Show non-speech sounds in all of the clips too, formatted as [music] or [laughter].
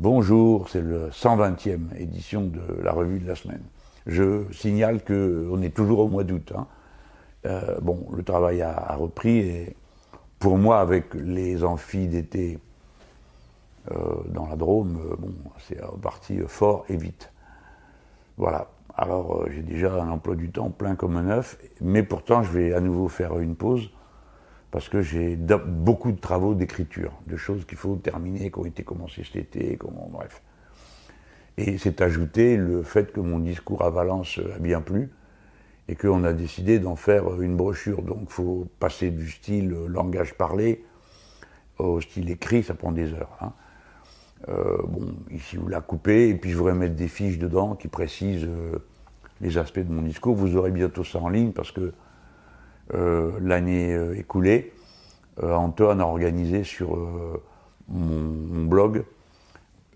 Bonjour, c'est le 120e édition de la revue de la semaine. Je signale qu'on est toujours au mois d'août. Hein. Euh, bon, le travail a, repris et pour moi, avec les amphis d'été euh, dans la Drôme, euh, bon, c'est parti fort et vite. Voilà. Alors, j'ai déjà un emploi du temps plein comme un œuf, mais pourtant, je vais à nouveau faire une pause parce que j'ai beaucoup de travaux d'écriture, de choses qu'il faut terminer, qui ont été commencées cet été, bref. Et c'est ajouté le fait que mon discours à Valence a bien plu et qu'on a décidé d'en faire une brochure. Donc il faut passer du style langage parlé au style écrit, ça prend des heures. Hein. Euh, bon, ici vous la coupez et puis je voudrais mettre des fiches dedans qui précisent euh, les aspects de mon discours. Vous aurez bientôt ça en ligne parce que euh, l'année euh, écoulée, euh, Antoine a organisé sur mon, blog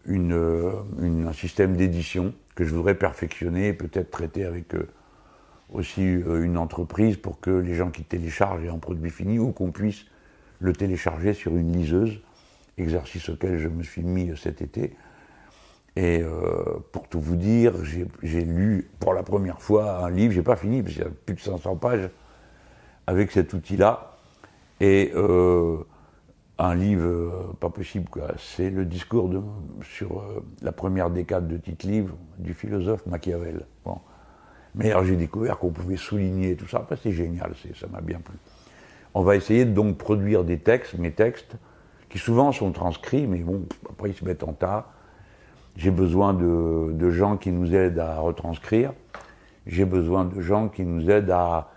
un système d'édition que je voudrais perfectionner et peut-être traiter avec aussi une entreprise pour que les gens qui téléchargent un produit fini ou qu'on puisse le télécharger sur une liseuse, exercice auquel je me suis mis cet été. Et pour tout vous dire, j'ai lu pour la première fois un livre, j'ai pas fini, parce qu'il y a plus de 500 pages, avec cet outil-là. Et euh, un livre, euh, pas possible, quoi. C'est le discours de, sur euh, la première décade de titre livre du philosophe Machiavel. Bon. Mais alors j'ai découvert qu'on pouvait souligner tout ça. Après, c'est génial, ça m'a bien plu. On va essayer de donc produire des textes, mes textes, qui souvent sont transcrits, mais bon, après ils se mettent en tas. J'ai besoin de, de gens qui nous aident à retranscrire. J'ai besoin de gens qui nous aident à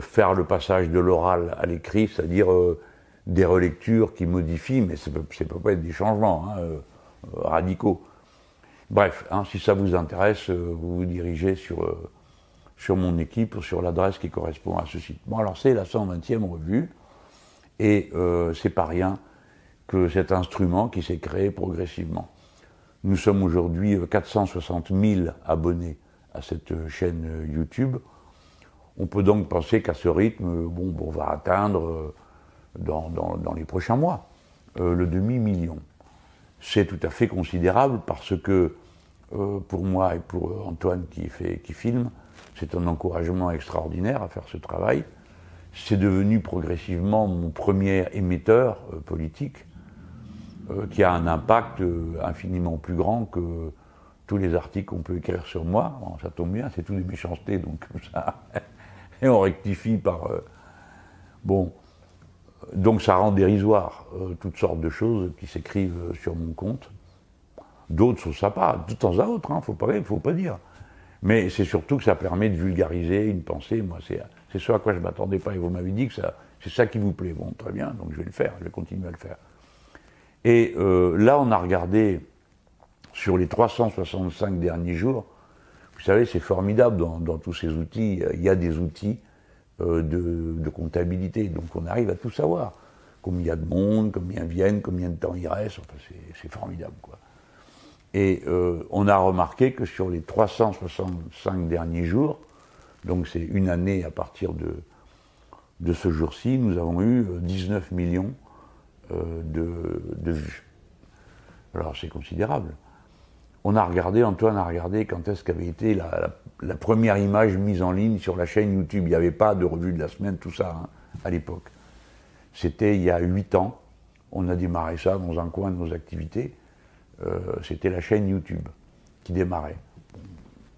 faire le passage de l'oral à l'écrit, c'est-à-dire euh, des relectures qui modifient, mais ça ne peut, pas être des changements hein, euh, radicaux. Bref, hein, si ça vous intéresse, vous vous dirigez sur, sur mon équipe ou sur l'adresse qui correspond à ce site. Bon, alors c'est la 120e revue, et c'est pas rien que cet instrument qui s'est créé progressivement. Nous sommes aujourd'hui 460 000 abonnés à cette chaîne YouTube. On peut donc penser qu'à ce rythme, bon, on va atteindre euh, dans, les prochains mois euh, le demi-million. C'est tout à fait considérable parce que euh, pour moi et pour Antoine qui, filme, c'est un encouragement extraordinaire à faire ce travail. C'est devenu progressivement mon premier émetteur politique qui a un impact infiniment plus grand que tous les articles qu'on peut écrire sur moi. ça tombe bien, c'est tout des méchancetés, donc [laughs] ça, et on rectifie par. Euh, bon. Donc ça rend dérisoire euh, toutes sortes de choses qui s'écrivent euh, sur mon compte. D'autres sont sympas, de temps à autre, il hein, faut pas, dire. Mais c'est surtout que ça permet de vulgariser une pensée. Moi, c'est, ce à quoi je m'attendais pas. Et vous m'avez dit que c'est ça qui vous plaît. Bon, très bien, donc je vais le faire, je vais continuer à le faire. Et là, on a regardé sur les 365 derniers jours, vous savez, c'est formidable dans, tous ces outils. Il y a des outils euh, de, comptabilité, donc on arrive à tout savoir. Combien il y a de monde, combien viennent, combien de temps il reste, enfin c'est formidable quoi. Et euh, on a remarqué que sur les 365 derniers jours, donc c'est une année à partir de, de ce jour-ci, nous avons eu 19 euh, millions de, de vues. Alors c'est considérable on a regardé, Antoine a regardé quand est-ce qu'avait été la, première image mise en ligne sur la chaîne YouTube. Il n'y avait pas de revue de la semaine, tout ça, hein, à l'époque. C'était il y a huit ans. On a démarré ça dans un coin de nos activités. Euh, c'était la chaîne YouTube qui démarrait.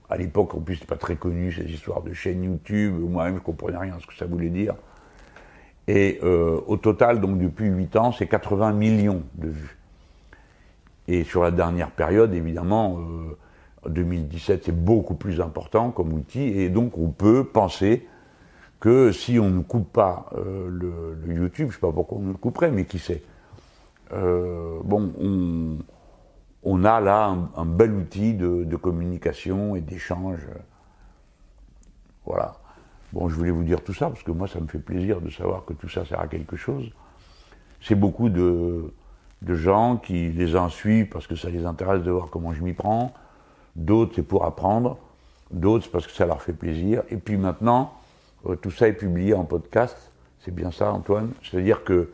À l'époque, en plus, c'était pas très connu ces histoires de chaîne YouTube. Moi-même, je comprenais rien à ce que ça voulait dire. Et euh, au total, donc depuis huit ans, c'est 80 millions de vues. Et sur la dernière période, évidemment, 2017, euh, c'est beaucoup plus important comme outil. Et donc, on peut penser que si on ne coupe pas euh, le, YouTube, je ne sais pas pourquoi on le couperait, mais qui sait. Euh, bon, on, a là un, bel outil de, de communication et d'échange. Voilà. Bon, je voulais vous dire tout ça parce que moi, ça me fait plaisir de savoir que tout ça sert à quelque chose. C'est beaucoup de, de gens qui les uns suivent parce que ça les intéresse de voir comment je m'y prends, d'autres c'est pour apprendre, d'autres c'est parce que ça leur fait plaisir. Et puis maintenant, euh, tout ça est publié en podcast, c'est bien ça Antoine C'est-à-dire que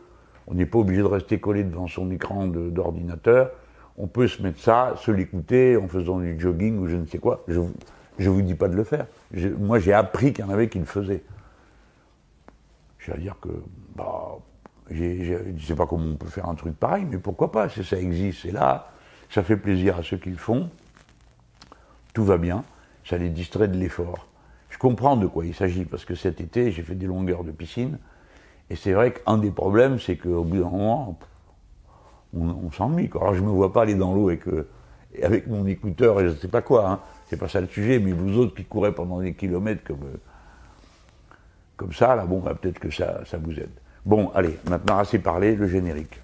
on n'est pas obligé de rester collé devant son écran d'ordinateur, on peut se mettre ça, se l'écouter en faisant du jogging ou je ne sais quoi. Je ne vous dis pas de le faire. moi, j'ai appris qu'il y en avait qui le faisaient. Je veux dire que, bah, je ne sais pas comment on peut faire un truc pareil, mais pourquoi pas Si ça existe, c'est là, ça fait plaisir à ceux qui le font, tout va bien, ça les distrait de l'effort. Je comprends de quoi il s'agit, parce que cet été, j'ai fait des longueurs de piscine, et c'est vrai qu'un des problèmes, c'est qu'au bout d'un moment, on, s'ennuie. Alors je ne me vois pas aller dans l'eau avec, euh, avec mon écouteur et je ne sais pas quoi, hein. c'est pas ça le sujet, mais vous autres qui courez pendant des kilomètres comme, euh, comme ça, là, bon, bah, peut-être que ça, ça vous aide. Bon, allez, maintenant assez parlé, le générique.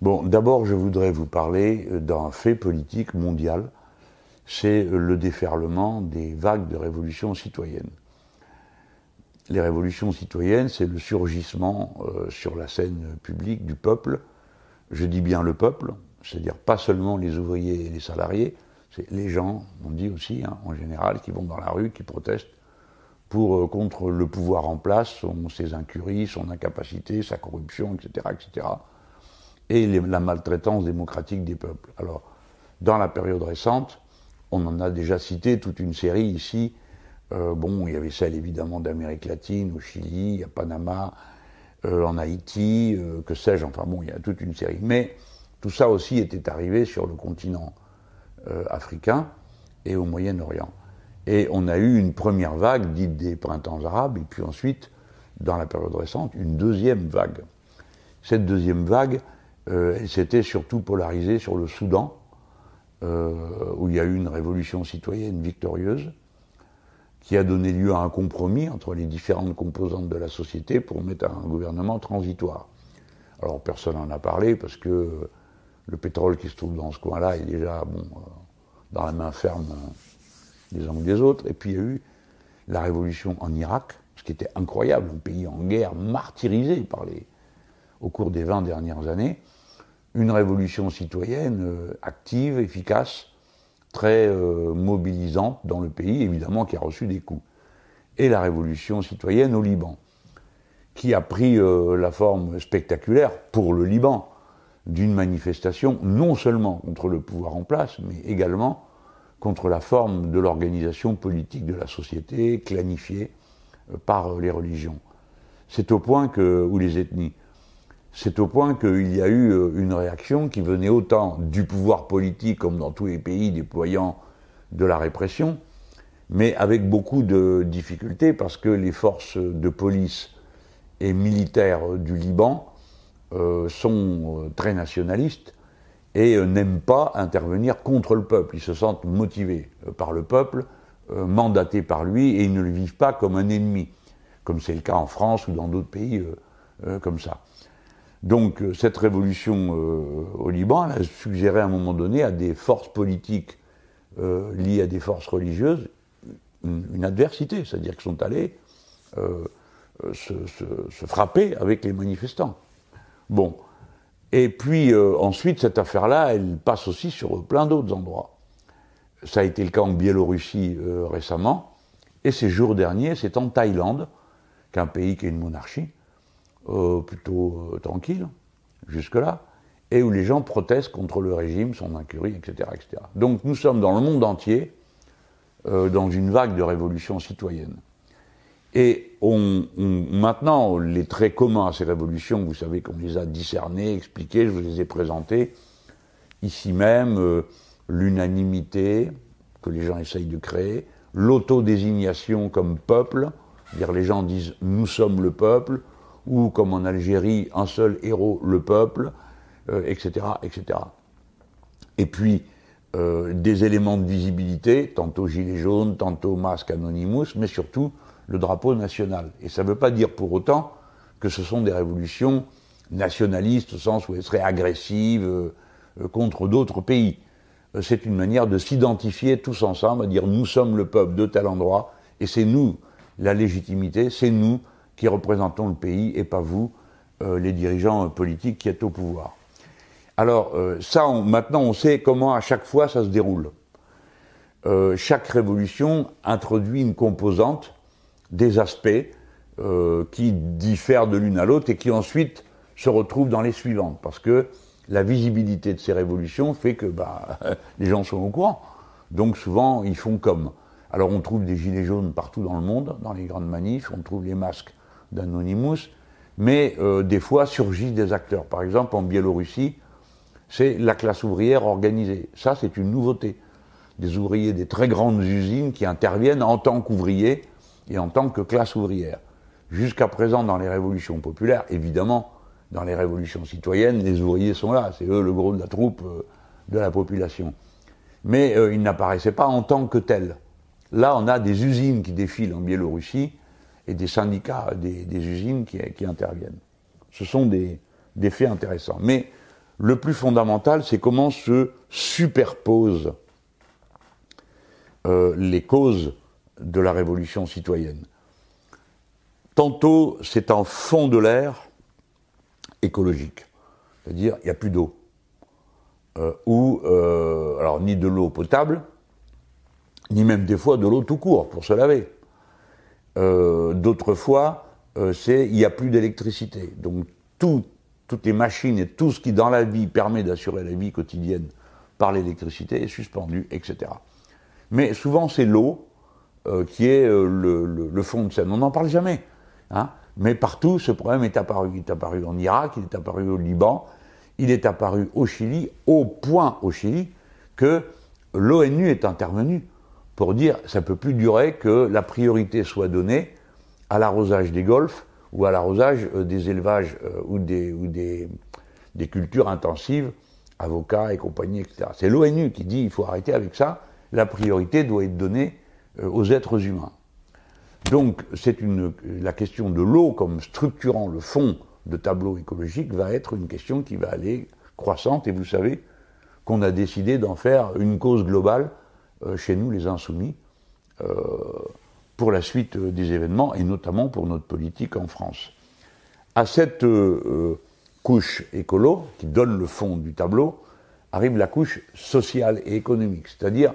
Bon, d'abord, je voudrais vous parler euh, d'un fait politique mondial, c'est le déferlement des vagues de révolution citoyenne les révolutions citoyennes, c'est le surgissement euh, sur la scène publique du peuple. Je dis bien le peuple, c'est-à-dire pas seulement les ouvriers et les salariés, c'est les gens, on dit aussi hein, en général, qui vont dans la rue, qui protestent pour euh, contre le pouvoir en place, ses incuries, son incapacité, sa corruption, etc., etc., et la maltraitance démocratique des peuples. Alors, dans la période récente, on en a déjà cité toute une série ici euh, bon, il y avait celle évidemment d'Amérique latine, au Chili, à Panama, euh, en Haïti, que sais-je, enfin bon, il y a toute une série. Mais tout ça aussi était arrivé sur le continent africain et au Moyen-Orient. Et on a eu une première vague dite des printemps arabes, et puis ensuite, dans la période récente, une deuxième vague. Cette deuxième vague, elle s'était surtout polarisée sur le Soudan, où il y a eu une révolution citoyenne victorieuse, qui a donné lieu à un compromis entre les différentes composantes de la société pour mettre un gouvernement transitoire. Alors personne n'en a parlé parce que le pétrole qui se trouve dans ce coin-là est déjà bon, euh, dans la main ferme des uns ou des autres. Et puis il y a eu la révolution en Irak, ce qui était incroyable, un pays en guerre, martyrisé par les, au cours des 20 dernières années. Une révolution citoyenne euh, active, efficace, très euh, mobilisante dans le pays, évidemment, qui a reçu des coups. Et la révolution citoyenne au Liban, qui a pris euh, la forme spectaculaire pour le Liban d'une manifestation non seulement contre le pouvoir en place, mais également contre la forme de l'organisation politique de la société, clanifiée euh, par les religions. C'est au point que, ou les ethnies, c'est au point qu'il y a eu euh, une réaction qui venait autant du pouvoir politique, comme dans tous les pays déployant de la répression, mais avec beaucoup de difficultés parce que les forces de police et militaires du Liban euh, sont euh, très nationalistes et n'aiment pas intervenir contre le peuple. Ils se sentent motivés par le peuple, mandatés par lui, et ils ne le vivent pas comme un ennemi, comme c'est le cas en France ou dans d'autres pays comme ça. Donc euh, cette révolution euh, au Liban, elle a suggéré à un moment donné à des forces politiques euh, liées à des forces religieuses une, adversité, c'est-à-dire qu'ils sont allés se, frapper avec les manifestants. Bon. Et puis ensuite, cette affaire-là, elle passe aussi sur plein d'autres endroits. Ça a été le cas en Biélorussie récemment, et ces jours derniers, c'est en Thaïlande, qu'un pays qui est une monarchie, euh, plutôt euh, tranquille, jusque-là, et où les gens protestent contre le régime, son incurie, etc. etc. Donc nous sommes dans le monde entier euh, dans une vague de révolution citoyenne. Et on, maintenant, les traits communs à ces révolutions, vous savez qu'on les a discernés, expliqués, je vous les ai présentés. Ici même, l'unanimité que les gens essayent de créer, l'autodésignation comme peuple, dire les gens disent nous sommes le peuple, ou comme en Algérie, un seul héros, le peuple, etc., euh, etc. Et puis, euh, des éléments de visibilité, tantôt gilet jaune, tantôt masque Anonymous, mais surtout le drapeau national. Et ça ne veut pas dire pour autant que ce sont des révolutions nationalistes au sens où elles seraient agressives euh, contre d'autres pays. C'est une manière de s'identifier tous ensemble, à dire nous sommes le peuple de tel endroit, et c'est nous la légitimité, c'est nous qui représentons le pays et pas vous, euh, les dirigeants politiques qui êtes au pouvoir. Alors euh, ça, maintenant, on sait comment à chaque fois ça se déroule. Euh, chaque révolution introduit une composante, des aspects euh, qui diffèrent de l'une à l'autre et qui ensuite se retrouvent dans les suivantes. Parce que la visibilité de ces révolutions fait que bah, [laughs] les gens sont au courant. Donc souvent, ils font comme. Alors on trouve des gilets jaunes partout dans le monde, dans les grandes manifs, on trouve les masques d'Anonymous, mais euh, des fois surgissent des acteurs. Par exemple, en Biélorussie, c'est la classe ouvrière organisée. Ça, c'est une nouveauté. Des ouvriers des très grandes usines qui interviennent en tant qu'ouvriers et en tant que classe ouvrière. Jusqu'à présent, dans les révolutions populaires, évidemment, dans les révolutions citoyennes, les ouvriers sont là, c'est eux le gros de la troupe euh, de la population. Mais euh, ils n'apparaissaient pas en tant que tels. Là, on a des usines qui défilent en Biélorussie et des syndicats des, usines qui, interviennent. Ce sont des, faits intéressants. Mais le plus fondamental, c'est comment se superposent euh, les causes de la révolution citoyenne. Tantôt, c'est un fond de l'air écologique, c'est-à-dire il n'y a plus d'eau, euh, ou euh, alors ni de l'eau potable, ni même des fois de l'eau tout court pour se laver. Euh, d'autres fois, c'est il n'y a plus d'électricité. Donc toutes les machines et tout ce qui dans la vie permet d'assurer la vie quotidienne par l'électricité est suspendu, etc. Mais souvent c'est l'eau euh, qui est le, fond de scène. On n'en parle jamais. Hein mais partout, ce problème est apparu. Il est apparu en Irak, il est apparu au Liban, il est apparu au Chili, au point au Chili que l'ONU est intervenue pour dire ça ne peut plus durer que la priorité soit donnée à l'arrosage des golfs ou à l'arrosage euh, des élevages euh, ou, des, ou des, des, cultures intensives, avocats et compagnie, etc. C'est l'ONU qui dit il faut arrêter avec ça, la priorité doit être donnée euh, aux êtres humains. Donc c'est une, la question de l'eau comme structurant le fond de tableau écologique va être une question qui va aller croissante et vous savez qu'on a décidé d'en faire une cause globale euh, chez nous, les insoumis, euh, pour la suite euh, des événements et notamment pour notre politique en France. À cette couche écolo, qui donne le fond du tableau, arrive la couche sociale et économique, c'est-à-dire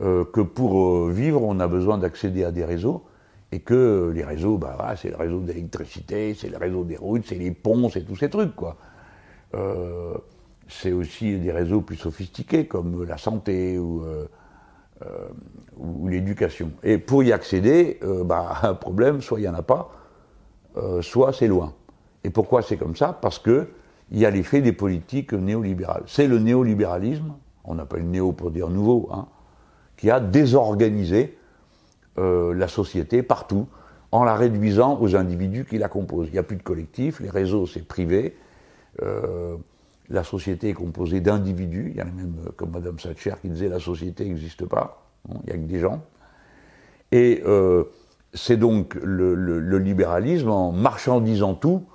que pour vivre, on a besoin d'accéder à des réseaux, et que les réseaux, bah, c'est le réseau d'électricité, c'est le réseau des routes, c'est les ponts, c'est tous ces trucs, quoi. c'est aussi des réseaux plus sophistiqués, comme la santé ou euh, l'éducation. Et pour y accéder, euh, bah, [laughs] un problème, soit il n'y en a pas, euh, soit c'est loin. Et pourquoi c'est comme ça? Parce que il y a l'effet des politiques néolibérales. C'est le néolibéralisme, on appelle néo pour dire nouveau, hein, qui a désorganisé la société partout en la réduisant aux individus qui la composent. Il n'y a plus de collectif, les réseaux c'est privé, la société est composée d'individus. Il y en a même, euh, comme Madame Thatcher, qui disait la société n'existe pas. il n'y a que des gens. Et euh, c'est donc le, libéralisme en marchandisant tout,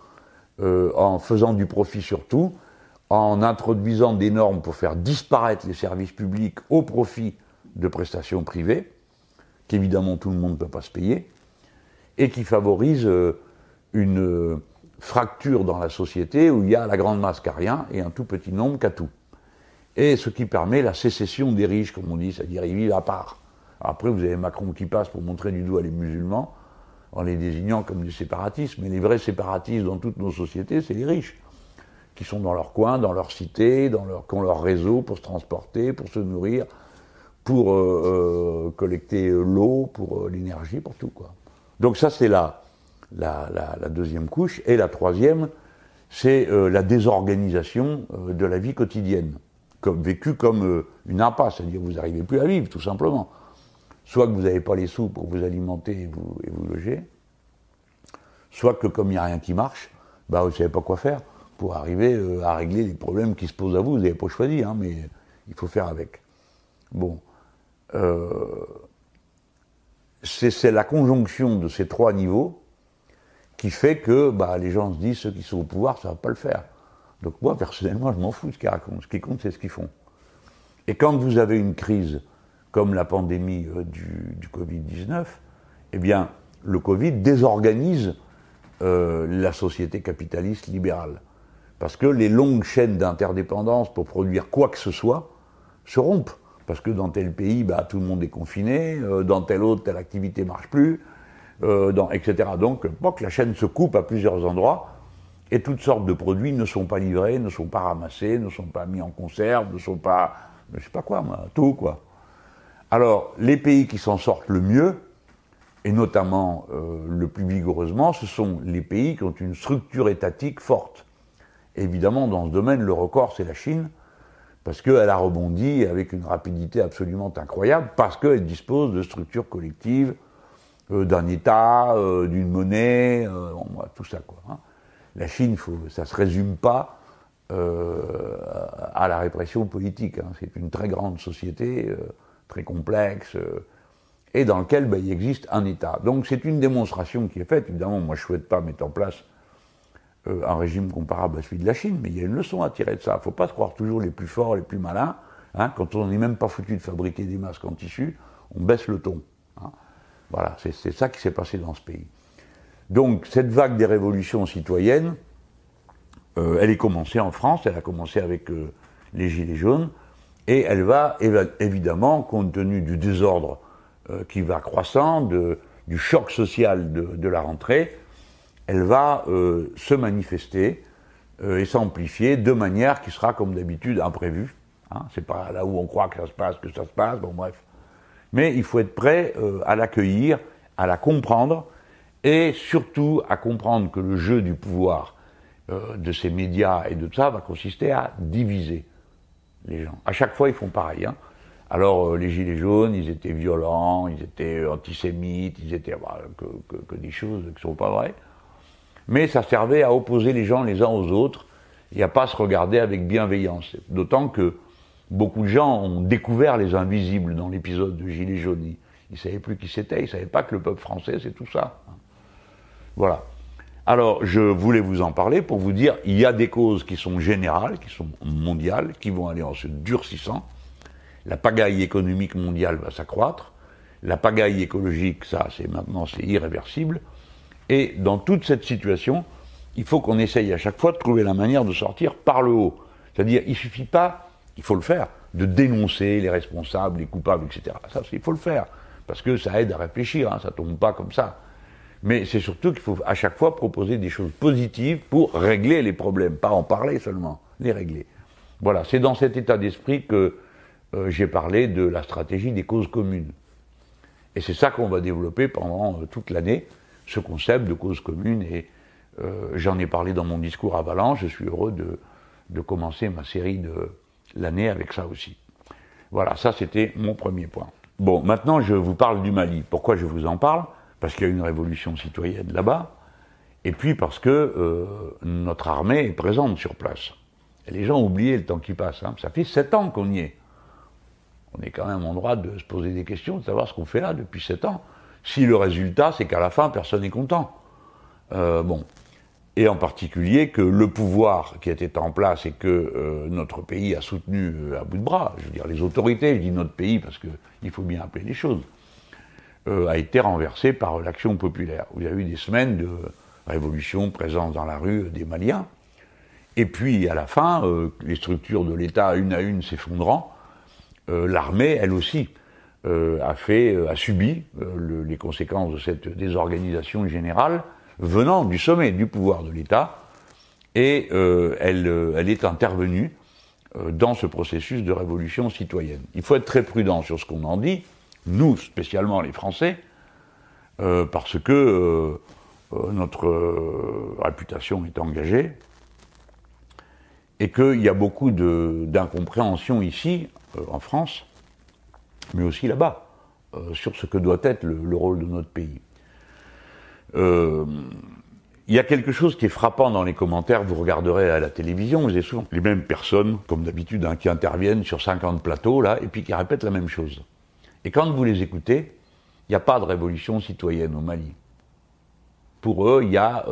euh, en faisant du profit sur tout, en introduisant des normes pour faire disparaître les services publics au profit de prestations privées, qu'évidemment tout le monde ne peut pas se payer, et qui favorise une fracture dans la société où il y a la grande masse qui n'a rien et un tout petit nombre qui a tout. Et ce qui permet la sécession des riches, comme on dit, c'est-à-dire ils vivent à part. Après, vous avez Macron qui passe pour montrer du doigt les musulmans en les désignant comme des séparatistes. Mais les vrais séparatistes dans toutes nos sociétés, c'est les riches, qui sont dans leur coin, dans leur cité, dans qui ont leur réseau pour se transporter, pour se nourrir, pour euh, euh, collecter l'eau, pour euh, l'énergie, pour tout. Quoi. Donc ça, c'est là la, deuxième couche. Et la troisième, c'est euh, la désorganisation euh, de la vie quotidienne, comme, vécue comme euh, une impasse, c'est-à-dire vous n'arrivez plus à vivre, tout simplement. Soit que vous n'avez pas les sous pour vous alimenter et vous, et vous loger, soit que comme il n'y a rien qui marche, bah, vous ne savez pas quoi faire pour arriver à régler les problèmes qui se posent à vous. Vous n'avez pas choisi, hein, mais il faut faire avec. Bon. C'est la conjonction de ces trois niveaux qui fait que bah, les gens se disent ceux qui sont au pouvoir, ça ne va pas le faire. Donc moi, personnellement, je m'en fous de ce qu'ils racontent. Ce qui compte, c'est ce qu'ils font. Et quand vous avez une crise comme la pandémie euh, du, du Covid-19, eh bien, le Covid désorganise euh, la société capitaliste libérale. Parce que les longues chaînes d'interdépendance pour produire quoi que ce soit se rompent. Parce que dans tel pays, bah, tout le monde est confiné, euh, dans tel autre, telle activité marche plus, dans, etc. Donc, la chaîne se coupe à plusieurs endroits et toutes sortes de produits ne sont pas livrés, ne sont pas ramassés, ne sont pas mis en conserve, ne sont pas, je sais pas quoi, moi, tout quoi. Alors, les pays qui s'en sortent le mieux, et notamment euh, le plus vigoureusement, ce sont les pays qui ont une structure étatique forte. évidemment, dans ce domaine, le record, c'est la Chine, parce qu'elle a rebondi avec une rapidité absolument incroyable, parce qu'elle dispose de structures collectives, euh, d'un État, euh, d'une monnaie, tout ça, quoi. Hein. La Chine, ça ne se résume pas à la répression politique. Hein. C'est une très grande société, très complexe et dans lequel ben, il existe un État. Donc c'est une démonstration qui est faite. Évidemment, moi je ne souhaite pas mettre en place euh, un régime comparable à celui de la Chine, mais il y a une leçon à tirer de ça. Il ne faut pas se croire toujours les plus forts, les plus malins. Hein. quand on n'est même pas foutu de fabriquer des masques en tissu, on baisse le ton. Hein. Voilà, c'est ça qui s'est passé dans ce pays. Donc cette vague des révolutions citoyennes, euh, elle est commencée en France, elle a commencé avec euh, les Gilets jaunes, et elle va évidemment, compte tenu du désordre euh, qui va croissant, du choc social de, la rentrée, elle va euh, se manifester euh, et s'amplifier de manière qui sera, comme d'habitude, imprévue. Hein, c'est pas là où on croit que ça se passe que ça se passe, bon bref. Mais il faut être prêt à l'accueillir, à la comprendre, et surtout à comprendre que le jeu du pouvoir de ces médias et de tout ça va consister à diviser les gens. À chaque fois, ils font pareil. Hein. Alors euh, les gilets jaunes, ils étaient violents, ils étaient antisémites, ils étaient bah, que, des choses qui sont pas vraies. Mais ça servait à opposer les gens les uns aux autres et à pas se regarder avec bienveillance. D'autant que beaucoup de gens ont découvert les invisibles dans l'épisode de Gilets jaunes. Ils, ne savaient plus qui c'était, ils savaient pas que le peuple français c'est tout ça. Voilà. Alors, je voulais vous en parler pour vous dire, il y a des causes qui sont générales, qui sont mondiales, qui vont aller en se durcissant, la pagaille économique mondiale va s'accroître, la pagaille écologique, ça, c'est maintenant, c'est irréversible. Et dans toute cette situation, il faut qu'on essaye à chaque fois de trouver la manière de sortir par le haut. C'est-à-dire, il suffit pas, il faut le faire, de dénoncer les responsables, les coupables, etc. Ça, il faut le faire, parce que ça aide à réfléchir, hein, ça tombe pas comme ça. Mais c'est surtout qu'il faut à chaque fois proposer des choses positives pour régler les problèmes, pas en parler seulement, les régler. Voilà, c'est dans cet état d'esprit que euh, j'ai parlé de la stratégie des causes communes. Et c'est ça qu'on va développer pendant euh, toute l'année, ce concept de cause commune. Et euh, j'en ai parlé dans mon discours à Valence. Je suis heureux de, de commencer ma série de l'année avec ça aussi. Voilà, ça c'était mon premier point. Bon, maintenant je vous parle du Mali. Pourquoi je vous en parle? Parce qu'il y a une révolution citoyenne là-bas, et puis parce que notre armée est présente sur place. Et les gens ont oublié le temps qui passe. Hein. Ça fait sept ans qu'on y est on est quand même en droit de se poser des questions, de savoir ce qu'on fait là depuis sept ans. Si le résultat, c'est qu'à la fin, personne n'est content. Euh, bon. Et en particulier que le pouvoir qui était en place et que euh, notre pays a soutenu euh, à bout de bras, je veux dire les autorités, je dis notre pays parce qu'il faut bien appeler les choses, a été renversé par l'action populaire. Il y a eu des semaines de révolution, présence dans la rue des Maliens. Et puis à la fin, les structures de l'État, une à une, s'effondrant, l'armée, elle aussi, euh, a fait, euh, a subi les conséquences de cette désorganisation générale venant du sommet du pouvoir de l'État, et elle, est intervenue dans ce processus de révolution citoyenne. Il faut être très prudent sur ce qu'on en dit, nous spécialement les Français, parce que notre réputation est engagée, et qu'il y a beaucoup d'incompréhension ici euh, en France, mais aussi là-bas, euh, sur ce que doit être le, rôle de notre pays. Euh, il y a quelque chose qui est frappant dans les commentaires, vous regarderez à la télévision, vous avez souvent les mêmes personnes, comme d'habitude, hein, qui interviennent sur 50 plateaux, là, et puis qui répètent la même chose. Et quand vous les écoutez, il n'y a pas de révolution citoyenne au Mali. Pour eux, il y a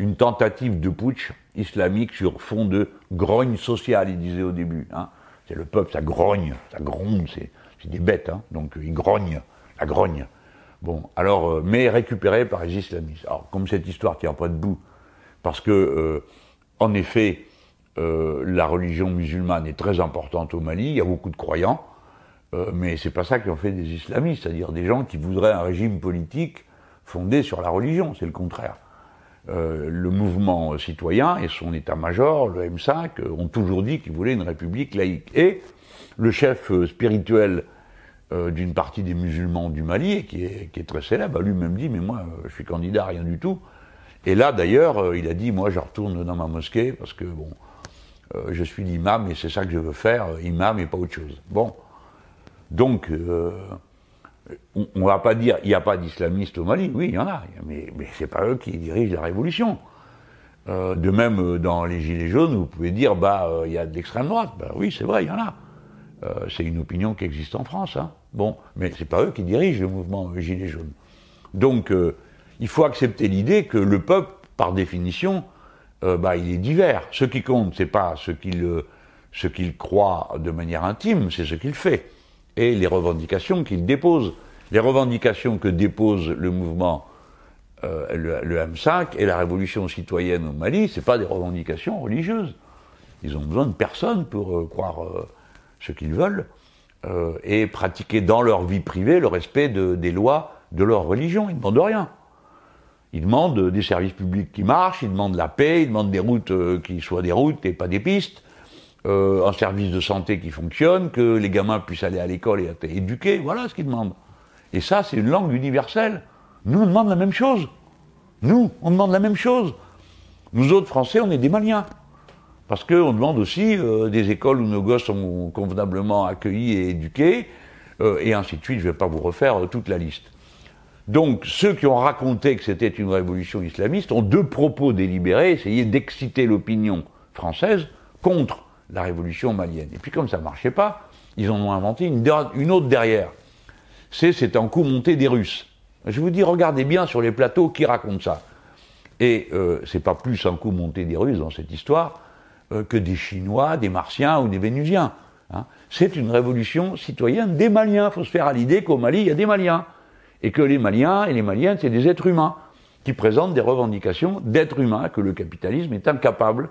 une tentative de putsch islamique sur fond de grogne sociale, ils disaient au début. Hein. C'est le peuple, ça grogne, ça gronde, c'est, des bêtes, hein, donc ils grognent, la grogne. Bon, alors, euh, mais récupéré par les islamistes. Alors, comme cette histoire tient pas debout, parce que, euh, en effet, euh, la religion musulmane est très importante au Mali, il y a beaucoup de croyants, mais c'est pas ça qui en fait des islamistes, c'est-à-dire des gens qui voudraient un régime politique fondée sur la religion, c'est le contraire. Euh, le mouvement citoyen et son état-major, le M5, ont toujours dit qu'ils voulaient une république laïque. Et le chef spirituel d'une partie des musulmans du Mali, qui est, qui est très célèbre, a lui-même dit, mais moi, je suis candidat rien du tout. Et là, d'ailleurs, il a dit, moi, je retourne dans ma mosquée, parce que, bon, euh, je suis l'imam et c'est ça que je veux faire, euh, imam et pas autre chose. Bon. Donc, euh, on, ne va pas dire il n'y a pas d'islamistes au Mali. Oui, il y en a, mais, mais c'est pas eux qui dirigent la révolution. de même, dans les Gilets jaunes, vous pouvez dire bah il y a de l'extrême droite. Bah, oui, c'est vrai, il y en a. c'est une opinion qui existe en France. Hein. Bon, mais c'est pas eux qui dirigent le mouvement Gilets jaunes. Donc, il faut accepter l'idée que le peuple, par définition, euh, bah, il est divers. Ce qui compte, c'est pas ce qu'il euh, ce qu'il croit de manière intime, c'est ce qu'il fait et les revendications qu'il dépose. Les revendications que dépose le mouvement euh, le, M5 et la révolution citoyenne au Mali, c'est pas des revendications religieuses. Ils ont besoin de personne pour croire ce qu'ils veulent et pratiquer dans leur vie privée le respect des lois de leur religion. Ils ne demandent rien. Ils demandent des services publics qui marchent, ils demandent la paix, ils demandent des routes euh, qui soient des routes et pas des pistes, euh, un service de santé qui fonctionne, que les gamins puissent aller à l'école et être éduqués. Voilà ce qu'ils demandent. Et ça, c'est une langue universelle. Nous, on demande la même chose. Nous, on demande la même chose. Nous autres Français, on est des Maliens. Parce qu'on demande aussi euh, des écoles où nos gosses sont convenablement accueillis et éduqués, et ainsi de suite. Je ne vais pas vous refaire toute la liste. Donc ceux qui ont raconté que c'était une révolution islamiste ont deux propos délibérés, essayer d'exciter l'opinion française contre la révolution malienne. Et puis comme ça ne marchait pas, ils en ont inventé une, autre derrière. C'est c'est un coup monté des Russes. Je vous dis, regardez bien sur les plateaux qui raconte ça. Et euh, c'est pas plus un coup monté des Russes dans cette histoire euh, que des Chinois, des Martiens ou des Vénusiens. Hein. C'est une révolution citoyenne des Maliens. Il faut se faire à l'idée qu'au Mali, il y a des Maliens et que les Maliens et les Maliennes, c'est des êtres humains qui présentent des revendications d'êtres humains que le capitalisme est incapable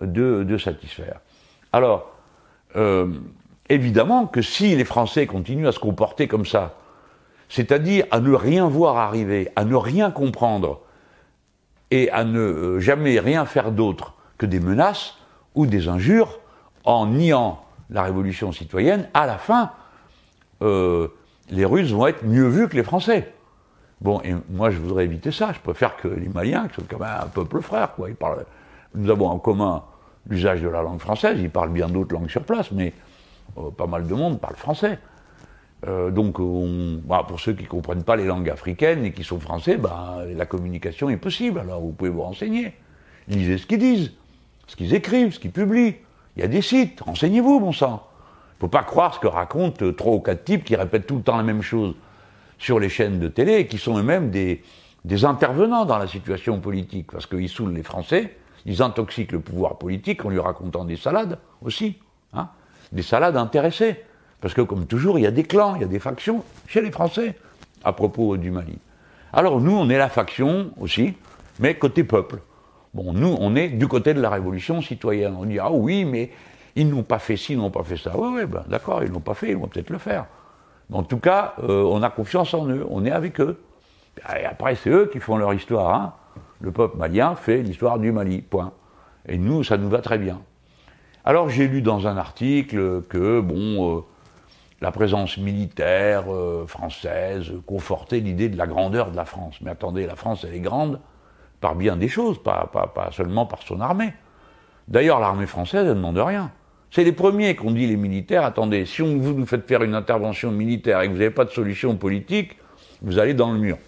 de, satisfaire. Alors, euh, évidemment que si les Français continuent à se comporter comme ça, c'est-à-dire à ne rien voir arriver, à ne rien comprendre, et à ne euh, jamais rien faire d'autre que des menaces ou des injures, en niant la révolution citoyenne, à la fin, euh, les Russes vont être mieux vus que les Français. Bon, et moi je voudrais éviter ça. Je préfère que les Maliens, qui sont quand même un peuple frère, quoi. Ils parlent, nous avons en commun l'usage de la langue française. Ils parlent bien d'autres langues sur place, mais euh, pas mal de monde parle français. Euh, donc, bah, pour ceux qui ne comprennent pas les langues africaines et qui sont français, bah, la communication est possible. Alors, vous pouvez vous renseigner. Lisez ce qu'ils disent, ce qu'ils écrivent, ce qu'ils publient. Il y a des sites. Renseignez-vous, bon sang faut pas croire ce que racontent trois ou quatre types qui répètent tout le temps la même chose sur les chaînes de télé et qui sont eux-mêmes des, intervenants dans la situation politique, parce qu'ils saoulent les Français, ils intoxiquent le pouvoir politique en lui racontant des salades aussi, hein, des salades intéressées. Parce que comme toujours, il y a des clans, il y a des factions chez les Français à propos du Mali. Alors nous, on est la faction aussi, mais côté peuple. Bon, nous, on est du côté de la révolution citoyenne. On dit, ah oui, mais ils n'ont pas fait ci, ils n'ont pas fait ça. Oui, oui, ben, d'accord, ils ne l'ont pas fait, ils vont peut-être le faire. Mais en tout cas, euh, on a confiance en eux, on est avec eux. Et après, c'est eux qui font leur histoire. Hein. Le peuple malien fait l'histoire du Mali, point. Et nous, ça nous va très bien. Alors j'ai lu dans un article que, bon, euh, la présence militaire euh, française confortait l'idée de la grandeur de la France. Mais attendez, la France, elle est grande par bien des choses, pas, seulement par son armée. D'ailleurs, l'armée française, ne demande rien. C'est les premiers qu'on dit, les militaires, attendez, si vous nous faites faire une intervention militaire et que vous n'avez pas de solution politique, vous allez dans le mur.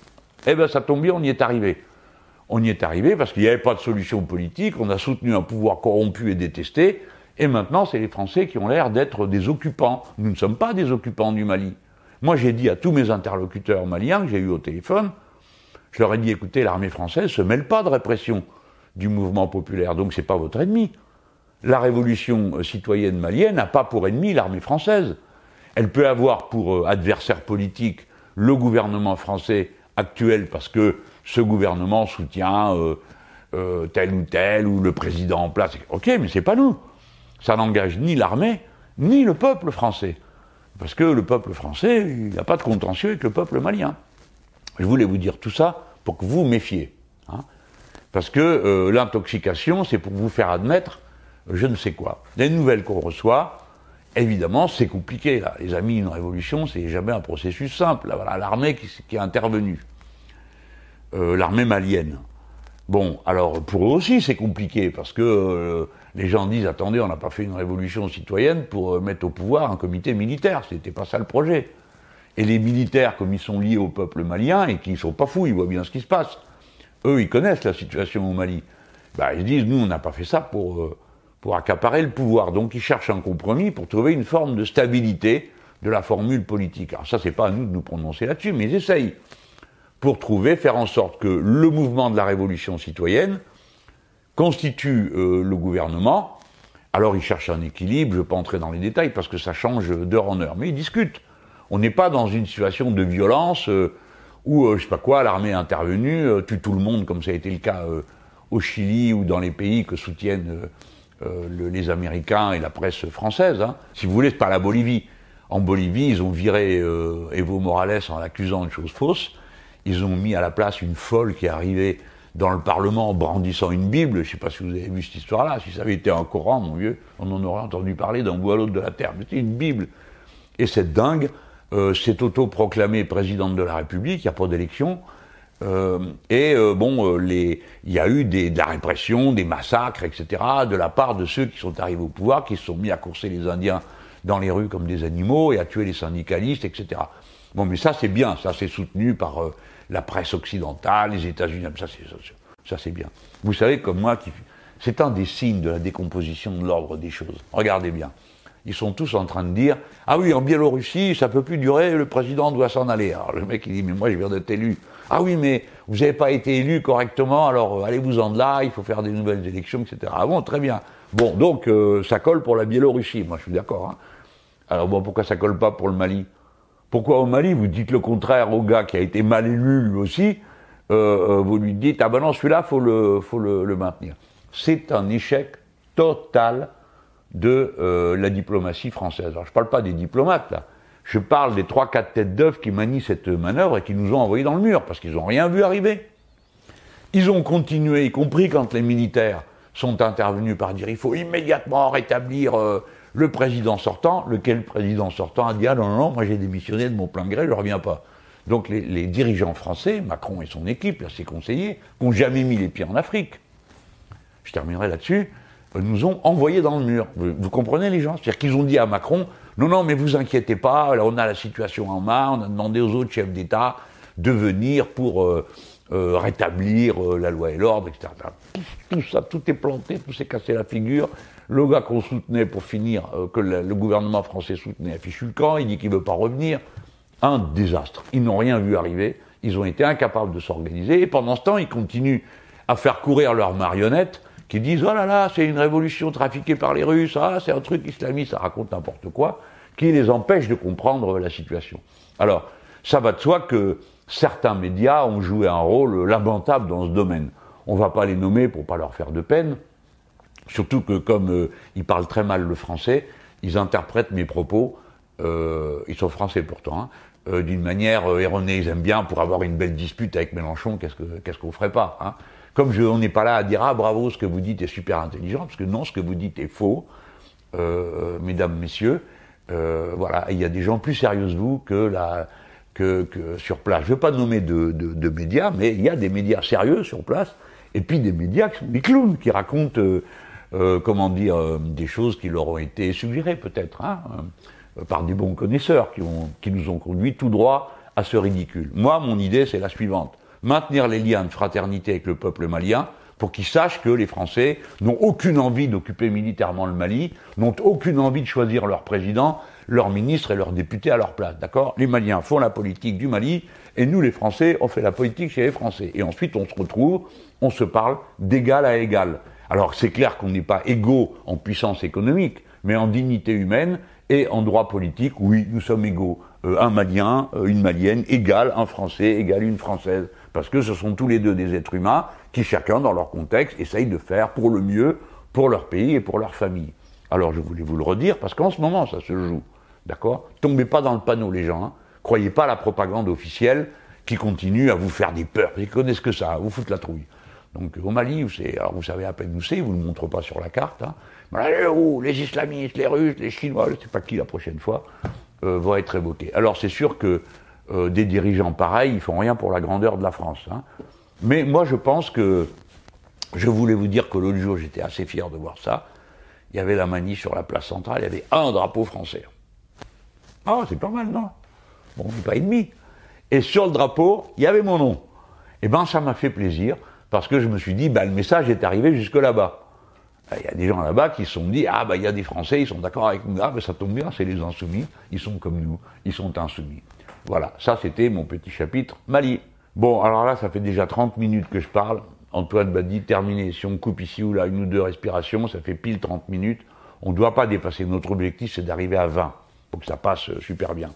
Eh bien, ça tombe bien, on y est arrivé. On y est arrivé parce qu'il n'y avait pas de solution politique, on a soutenu un pouvoir corrompu et détesté, et maintenant, c'est les Français qui ont l'air d'être des occupants. Nous ne sommes pas des occupants du Mali. Moi, j'ai dit à tous mes interlocuteurs maliens que j'ai eu au téléphone, je leur ai dit, écoutez, l'armée française ne se mêle pas de répression du mouvement populaire, donc c'est pas votre ennemi la révolution euh, citoyenne malienne n'a pas pour ennemi l'armée française. Elle peut avoir pour euh, adversaire politique le gouvernement français actuel parce que ce gouvernement soutient euh, tel ou tel ou le président en place. Ok, mais c'est pas nous. Ça n'engage ni l'armée ni le peuple français. Parce que le peuple français, il n'a pas de contentieux avec le peuple malien. Je voulais vous dire tout ça pour que vous vous méfiez. Hein. Parce que euh, l'intoxication, c'est pour vous faire admettre je ne sais quoi. Les nouvelles qu'on reçoit, évidemment, c'est compliqué. Là. Les amis, une révolution, c'est jamais un processus simple. voilà, l'armée qui, est intervenue, euh, l'armée malienne. Bon, alors pour eux aussi, c'est compliqué parce que euh, les gens disent attendez, on n'a pas fait une révolution citoyenne pour euh, mettre au pouvoir un comité militaire. C'était pas ça le projet. Et les militaires, comme ils sont liés au peuple malien et qui sont pas fous, ils voient bien ce qui se passe. Eux, ils connaissent la situation au Mali. Bah, ils disent nous, on n'a pas fait ça pour pour accaparer le pouvoir. Donc ils cherchent un compromis pour trouver une forme de stabilité de la formule politique. Alors ça, c'est pas à nous de nous prononcer là-dessus, mais ils essayent pour trouver, faire en sorte que le mouvement de la révolution citoyenne constitue euh, le gouvernement. Alors ils cherchent un équilibre, je ne vais pas entrer dans les détails parce que ça change d'heure en heure, mais ils discutent. On n'est pas dans une situation de violence euh, où, euh, je sais pas quoi, l'armée est intervenue, tue tout le monde comme ça a été le cas au Chili ou dans les pays que soutiennent euh, les Américains et la presse française. Hein. Si vous voulez, c'est pas la Bolivie. En Bolivie, ils ont viré euh, Evo Morales en l'accusant de choses fausses. Ils ont mis à la place une folle qui est arrivée dans le Parlement en brandissant une Bible. Je ne sais pas si vous avez vu cette histoire-là. Si ça avait été un Coran, mon vieux, on en aurait entendu parler d'un bout à l'autre de la terre. C'était une Bible. Et cette dingue euh, s'est auto-proclamée présidente de la République. Il n'y a pas d'élection. Euh, et euh, bon, euh, il y a eu des, de la répression, des massacres, etc., de la part de ceux qui sont arrivés au pouvoir, qui se sont mis à courser les Indiens dans les rues comme des animaux et à tuer les syndicalistes, etc. Bon, mais ça c'est bien, ça c'est soutenu par la presse occidentale, les États-Unis, ça c'est ça c'est bien. Vous savez comme moi, c'est un des signes de la décomposition de l'ordre des choses. Regardez bien. Ils sont tous en train de dire Ah oui, en Biélorussie, ça peut plus durer, le président doit s'en aller. Alors le mec il dit Mais moi je viens d'être élu. Ah oui, mais vous n'avez pas été élu correctement, alors euh, allez-vous-en de là, il faut faire des nouvelles élections, etc. Ah bon, très bien. Bon, donc euh, ça colle pour la Biélorussie, moi je suis d'accord. Hein. Alors bon, pourquoi ça colle pas pour le Mali? Pourquoi au Mali, vous dites le contraire au gars qui a été mal élu lui aussi, euh, vous lui dites, ah ben non, celui-là, faut le, faut le, le maintenir. C'est un échec total de la diplomatie française. Alors je ne parle pas des diplomates, là. Je parle des trois, quatre têtes d'œufs qui manient cette manœuvre et qui nous ont envoyés dans le mur, parce qu'ils n'ont rien vu arriver. Ils ont continué, y compris quand les militaires sont intervenus par dire il faut immédiatement rétablir euh, le président sortant, lequel président sortant a dit ah non, non, non moi j'ai démissionné de mon plein gré, je ne reviens pas. Donc les, dirigeants français, Macron et son équipe, ses conseillers, n'ont jamais mis les pieds en Afrique. Je terminerai là-dessus, euh, nous ont envoyés dans le mur. vous comprenez les gens? C'est-à-dire qu'ils ont dit à Macron, non, non, mais vous inquiétez pas, on a la situation en main, on a demandé aux autres chefs d'État de venir pour euh, euh, rétablir euh, la loi et l'ordre, etc. Tout, ça, tout est planté, tout s'est cassé la figure. Le gars qu'on soutenait pour finir, que le, gouvernement français soutenait, a fichu le camp, il dit qu'il ne veut pas revenir. Un désastre. Ils n'ont rien vu arriver, ils ont été incapables de s'organiser, et pendant ce temps, ils continuent à faire courir leurs marionnettes qui disent oh là là, c'est une révolution trafiquée par les Russes, ah, c'est un truc islamiste, ça raconte n'importe quoi, qui les empêche de comprendre la situation. Alors, ça va de soi que certains médias ont joué un rôle lamentable dans ce domaine. On ne va pas les nommer pour pas leur faire de peine, surtout que comme euh, ils parlent très mal le français, ils interprètent mes propos, euh, ils sont français pourtant, hein, euh, d'une manière erronée. Ils aiment bien pour avoir une belle dispute avec Mélenchon, qu'est-ce qu'on qu'on ferait pas hein comme je, on n'est pas là à dire ah bravo, ce que vous dites est super intelligent, parce que non, ce que vous dites est faux, euh, mesdames, messieurs. Euh, voilà, il y a des gens plus sérieux que vous que, que, que sur place. Je ne veux pas nommer de, de, de, médias, mais il y a des médias sérieux sur place, et puis des médias qui sont des clowns, qui racontent, euh, euh comment dire, euh, des choses qui leur ont été suggérées peut-être, hein, euh, par des bons connaisseurs qui, ont, qui nous ont conduit tout droit à ce ridicule. Moi, mon idée, c'est la suivante maintenir les liens de fraternité avec le peuple malien, pour qu'ils sachent que les Français n'ont aucune envie d'occuper militairement le Mali, n'ont aucune envie de choisir leur président, leur ministre et leurs députés à leur place. D'accord? Les Maliens font la politique du Mali, et nous, les Français, on fait la politique chez les Français. Et ensuite, on se retrouve, on se parle d'égal à égal. Alors, c'est clair qu'on n'est pas égaux en puissance économique, mais en dignité humaine et en droit politique, oui, nous sommes égaux. Euh, un Malien, euh, une Malienne, égale un Français, égale une Française parce que ce sont tous les deux des êtres humains qui, chacun dans leur contexte, essayent de faire pour le mieux pour leur pays et pour leur famille. Alors je voulais vous le redire, parce qu'en ce moment, ça se joue. D'accord? Tombez pas dans le panneau, les gens. Hein. Croyez pas à la propagande officielle qui continuent à vous faire des peurs. Ils connaissent que ça, à vous foutre la trouille. Donc au Mali, alors vous savez à peine où c'est, vous ne le montrez pas sur la carte. Hein. les islamistes, les Russes, les Chinois, je ne sais pas qui la prochaine fois, euh, vont être évoqués. Alors c'est sûr que euh, des dirigeants pareils, ils font rien pour la grandeur de la France. Hein. Mais moi je pense que, je voulais vous dire que l'autre jour j'étais assez fier de voir ça, il y avait la manie sur la place centrale, il y avait un drapeau français. Ah, c'est pas mal, non? Bon, on pas ennemi. Et sur le drapeau, il y avait mon nom. Eh bien, ça m'a fait plaisir, parce que je me suis dit, bah, le message est arrivé jusque là-bas. Ben, il y a des gens là-bas qui se sont dit, ah, bah, il y a des Français, ils sont d'accord avec nous. Ah, ben, ça tombe bien, c'est les insoumis, ils sont comme nous, ils sont insoumis. Voilà, ça, c'était mon petit chapitre Mali. Bon, alors là, ça fait déjà 30 minutes que je parle. Antoine m'a dit, terminé. Si on coupe ici ou là une ou deux respirations, ça fait pile 30 minutes. On ne doit pas dépasser. Notre objectif, c'est d'arriver à 20, pour que ça passe euh, super bien.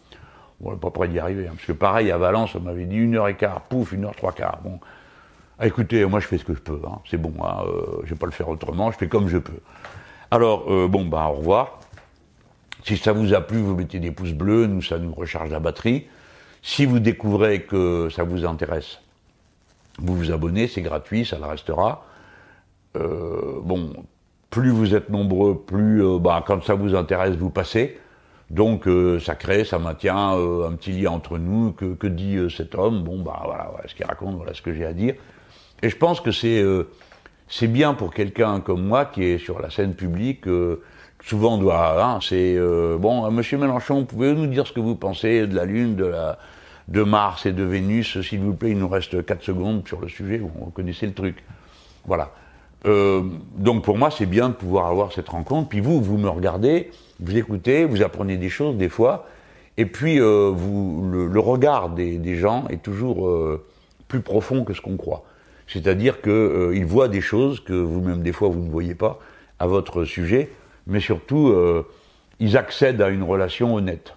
On n'est pas prêt d'y arriver. Hein, parce que pareil, à Valence, on m'avait dit une heure et quart, pouf, une heure trois quarts. Bon. Ah, écoutez, moi je fais ce que je peux, hein. c'est bon, hein, euh, je vais pas le faire autrement, je fais comme je peux. Alors, euh, bon, bah au revoir. Si ça vous a plu, vous mettez des pouces bleus, nous ça nous recharge la batterie. Si vous découvrez que ça vous intéresse, vous vous abonnez, c'est gratuit, ça le restera. Euh, bon, plus vous êtes nombreux, plus euh, bah, quand ça vous intéresse, vous passez. Donc euh, ça crée, ça maintient un petit lien entre nous. Que, que dit cet homme Bon, bah voilà, voilà ce qu'il raconte, voilà ce que j'ai à dire. Et je pense que c'est c'est bien pour quelqu'un comme moi qui est sur la scène publique. Souvent on doit, hein, c'est bon, Monsieur Mélenchon, pouvez-vous nous dire ce que vous pensez de la Lune, de la de Mars et de Vénus, s'il vous plaît, il nous reste 4 secondes sur le sujet, vous connaissez le truc. Voilà. Euh, donc pour moi, c'est bien de pouvoir avoir cette rencontre. Puis vous, vous me regardez, vous écoutez, vous apprenez des choses des fois, et puis euh, vous, le, regard des, gens est toujours euh, plus profond que ce qu'on croit. C'est-à-dire qu'ils voient des choses que vous-même des fois vous ne voyez pas à votre sujet, mais surtout ils accèdent à une relation honnête.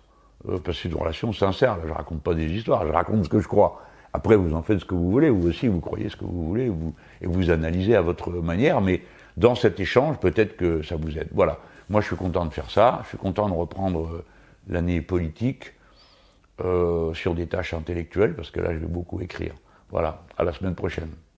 Euh, parce que c'est une relation sincère. Là, je raconte pas des histoires, je raconte ce que je crois. Après, vous en faites ce que vous voulez, vous aussi, vous croyez ce que vous voulez, vous, et vous analysez à votre manière, mais dans cet échange, peut-être que ça vous aide. Voilà. Moi, je suis content de faire ça, je suis content de reprendre euh, l'année politique euh, sur des tâches intellectuelles, parce que là, je vais beaucoup écrire. Voilà. À la semaine prochaine.